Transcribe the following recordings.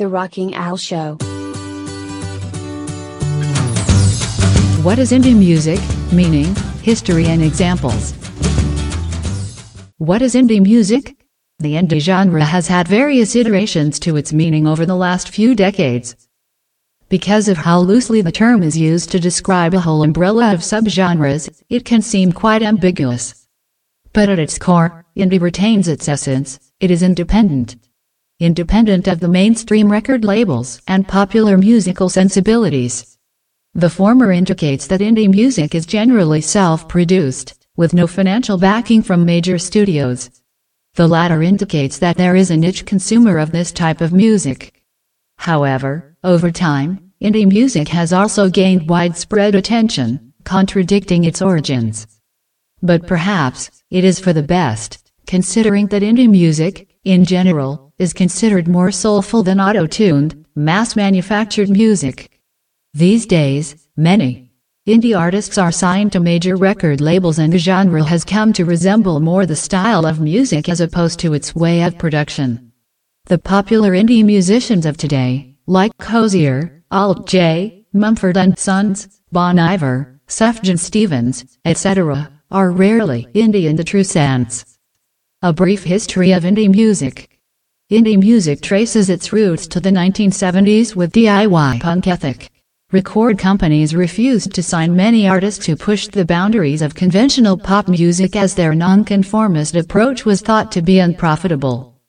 The Rocking Al Show. What is indie music? Meaning, history and examples. What is indie music? The indie genre has had various iterations to its meaning over the last few decades. Because of how loosely the term is used to describe a whole umbrella of subgenres, it can seem quite ambiguous. But at its core, indie retains its essence, it is independent. Independent of the mainstream record labels and popular musical sensibilities. The former indicates that indie music is generally self-produced, with no financial backing from major studios. The latter indicates that there is a niche consumer of this type of music. However, over time, indie music has also gained widespread attention, contradicting its origins. But perhaps, it is for the best, considering that indie music, in general, is considered more soulful than auto-tuned, mass-manufactured music. These days, many indie artists are signed to major record labels and the genre has come to resemble more the style of music as opposed to its way of production. The popular indie musicians of today, like Hozier, Alt J, Mumford and Sons, Bon Iver, Sufjan Stevens, etc., are rarely indie in the true sense. A brief history of indie music. Indie music traces its roots to the 1970s with DIY punk ethic. Record companies refused to sign many artists who pushed the boundaries of conventional pop music as their nonconformist approach was thought to be unprofitable.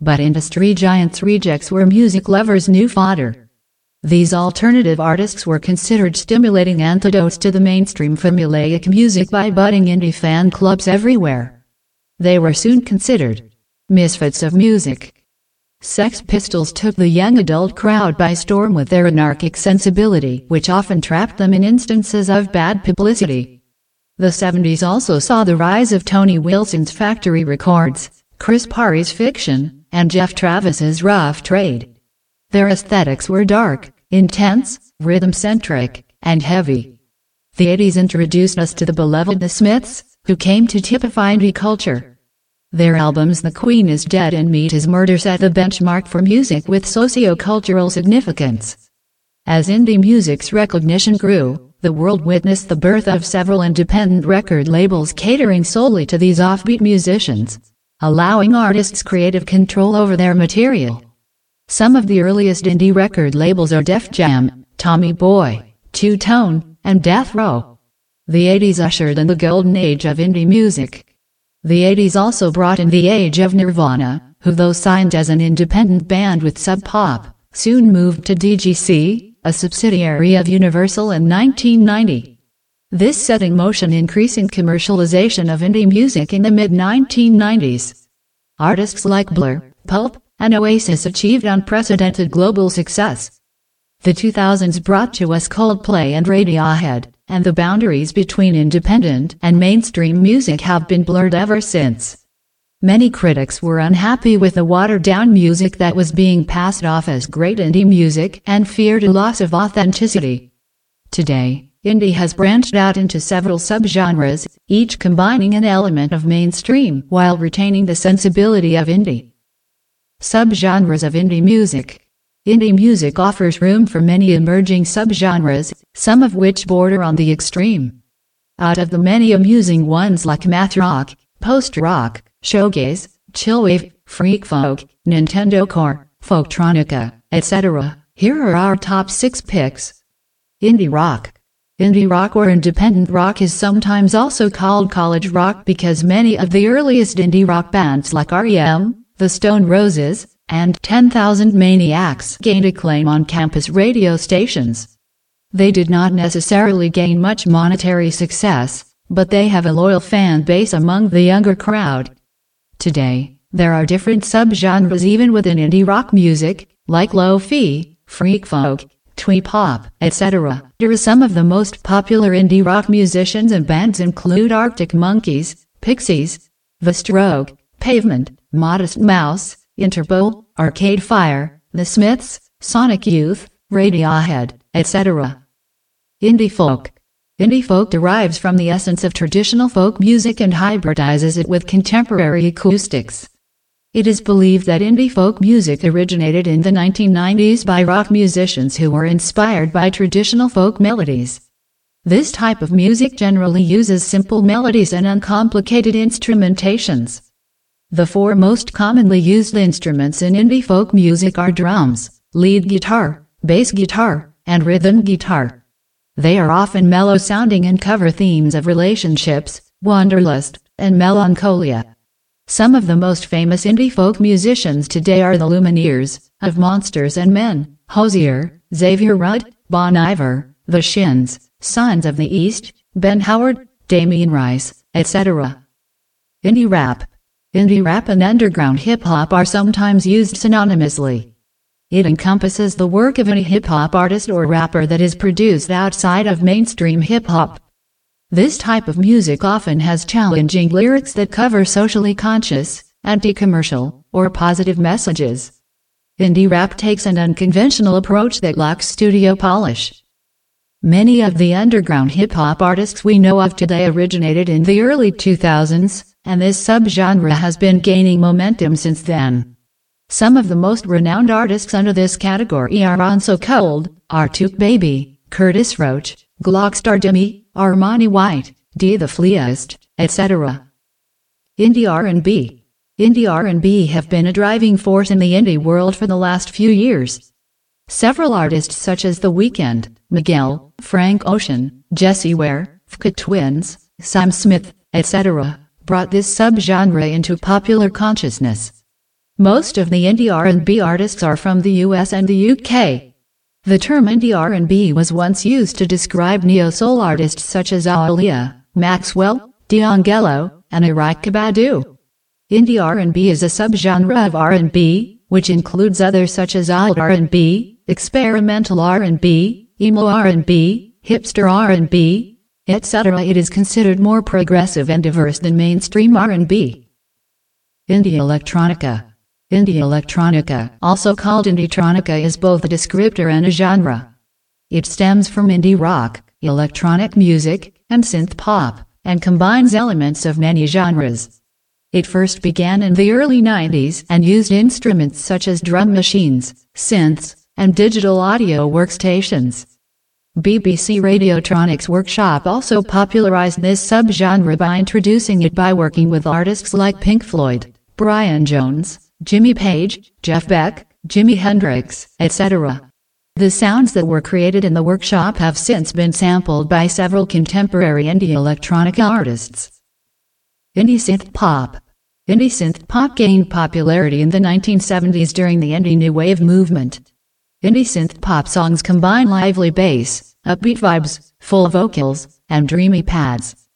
But industry giants' rejects were music lovers' new fodder. These alternative artists were considered stimulating antidotes to the mainstream formulaic music by budding indie fan clubs everywhere. They were soon considered misfits of music. Sex Pistols took the young adult crowd by storm with their anarchic sensibility, which often trapped them in instances of bad publicity. The 70s also saw the rise of Tony Wilson's Factory Records, Chris Parry's Fiction, and Geoff Travis's Rough Trade. Their aesthetics were dark, intense, rhythm-centric, and heavy. The 80s introduced us to the beloved The Smiths, who came to typify indie culture. Their albums The Queen is Dead and Meat is Murder set the benchmark for music with socio-cultural significance. As indie music's recognition grew, the world witnessed the birth of several independent record labels catering solely to these offbeat musicians, allowing artists creative control over their material. Some of the earliest indie record labels are Def Jam, Tommy Boy, Two Tone, and Death Row. The 80s ushered in the golden age of indie music. The 80s also brought in the age of Nirvana, who though signed as an independent band with Sub Pop, soon moved to DGC, a subsidiary of Universal in 1990. This set in motion increasing commercialization of indie music in the mid-1990s. Artists like Blur, Pulp, and Oasis achieved unprecedented global success. The 2000s brought to us Coldplay and Radiohead, and the boundaries between independent and mainstream music have been blurred ever since. Many critics were unhappy with the watered-down music that was being passed off as great indie music and feared a loss of authenticity. Today, indie has branched out into several subgenres, each combining an element of mainstream while retaining the sensibility of indie. Subgenres of indie music Indie music offers room for many emerging subgenres, some of which border on the extreme. Out of the many amusing ones like math rock, post-rock, shoegaze, chillwave, freak folk, Nintendo core, folktronica, etc., here are our top 6 picks. Indie rock. Indie rock or independent rock is sometimes also called college rock because many of the earliest indie rock bands like REM, The Stone Roses, and 10,000 Maniacs gained acclaim on campus radio stations. They did not necessarily gain much monetary success, but they have a loyal fan base among the younger crowd. Today, there are different subgenres even within indie rock music, like lo-fi, freak folk, twee pop, etc. Here are Some of the most popular indie rock musicians and bands include Arctic Monkeys, Pixies, The Stroke, Pavement, Modest Mouse, Interpol, Arcade Fire, The Smiths, Sonic Youth, Radiohead, etc. Indie folk. Indie folk derives from the essence of traditional folk music and hybridizes it with contemporary acoustics. It is believed that indie folk music originated in the 1990s by rock musicians who were inspired by traditional folk melodies. This type of music generally uses simple melodies and uncomplicated instrumentations. The four most commonly used instruments in indie folk music are drums, lead guitar, bass guitar, and rhythm guitar. They are often mellow sounding and cover themes of relationships, wanderlust, and melancholia. Some of the most famous indie folk musicians today are the Lumineers, of Monsters and Men, Hozier, Xavier Rudd, Bon Iver, The Shins, Sons of the East, Ben Howard, Damien Rice, etc. Indie rap Indie rap and underground hip hop are sometimes used synonymously. It encompasses the work of any hip hop artist or rapper that is produced outside of mainstream hip hop. This type of music often has challenging lyrics that cover socially conscious, anti-commercial, or positive messages. Indie rap takes an unconventional approach that lacks studio polish. Many of the underground hip hop artists we know of today originated in the early 2000s, and this subgenre has been gaining momentum since then. Some of the most renowned artists under this category are On So Cold, Artuk Baby, Curtis Roach, Glockstar Demi, Armani White, D The Fleaist, etc. Indie R&B Indie R&B have been a driving force in the indie world for the last few years. Several artists such as The Weeknd, Miguel, Frank Ocean, Jessie Ware, FKA twigs, Sam Smith, etc brought this subgenre into popular consciousness. Most of the indie R&B artists are from the US and the UK. The term indie R&B was once used to describe neo-soul artists such as Aaliyah, Maxwell, D'Angelo, and Erykah Badu. Indie R&B is a subgenre of R&B, which includes others such as alt R&B, experimental R&B, emo R&B, hipster R&B, etc. It is considered more progressive and diverse than mainstream R&B. Indie electronica. Indie electronica, also called indietronica, is both a descriptor and a genre. It stems from indie rock, electronic music, and synth pop, and combines elements of many genres. It first began in the early 90s and used instruments such as drum machines, synths, and digital audio workstations. BBC Radiophonic Workshop also popularized this subgenre by introducing it by working with artists like Pink Floyd, Brian Jones, Jimmy Page, Jeff Beck, Jimi Hendrix, etc. The sounds that were created in the workshop have since been sampled by several contemporary indie electronica artists. Indie synth pop. Indie synth pop gained popularity in the 1970s during the indie new wave movement. Indie synth pop songs combine lively bass, upbeat vibes, full vocals, and dreamy pads.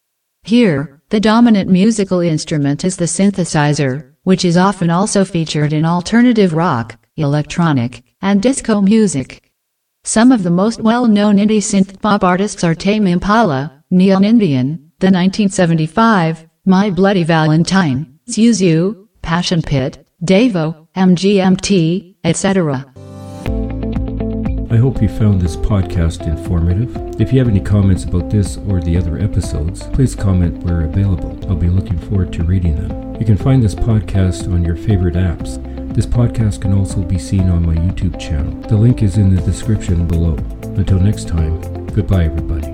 Here, the dominant musical instrument is the synthesizer, which is often also featured in alternative rock, electronic, and disco music. Some of the most well-known indie synth pop artists are Tame Impala, Neon Indian, The 1975, My Bloody Valentine, Zuzu, Passion Pit, Devo, MGMT, etc. I hope you found this podcast informative. If you have any comments about this or the other episodes, please comment where available. I'll be looking forward to reading them. You can find this podcast on your favorite apps. This podcast can also be seen on my YouTube channel. The link is in the description below. Until next time, goodbye, everybody.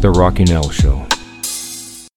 The Rocking Al Show.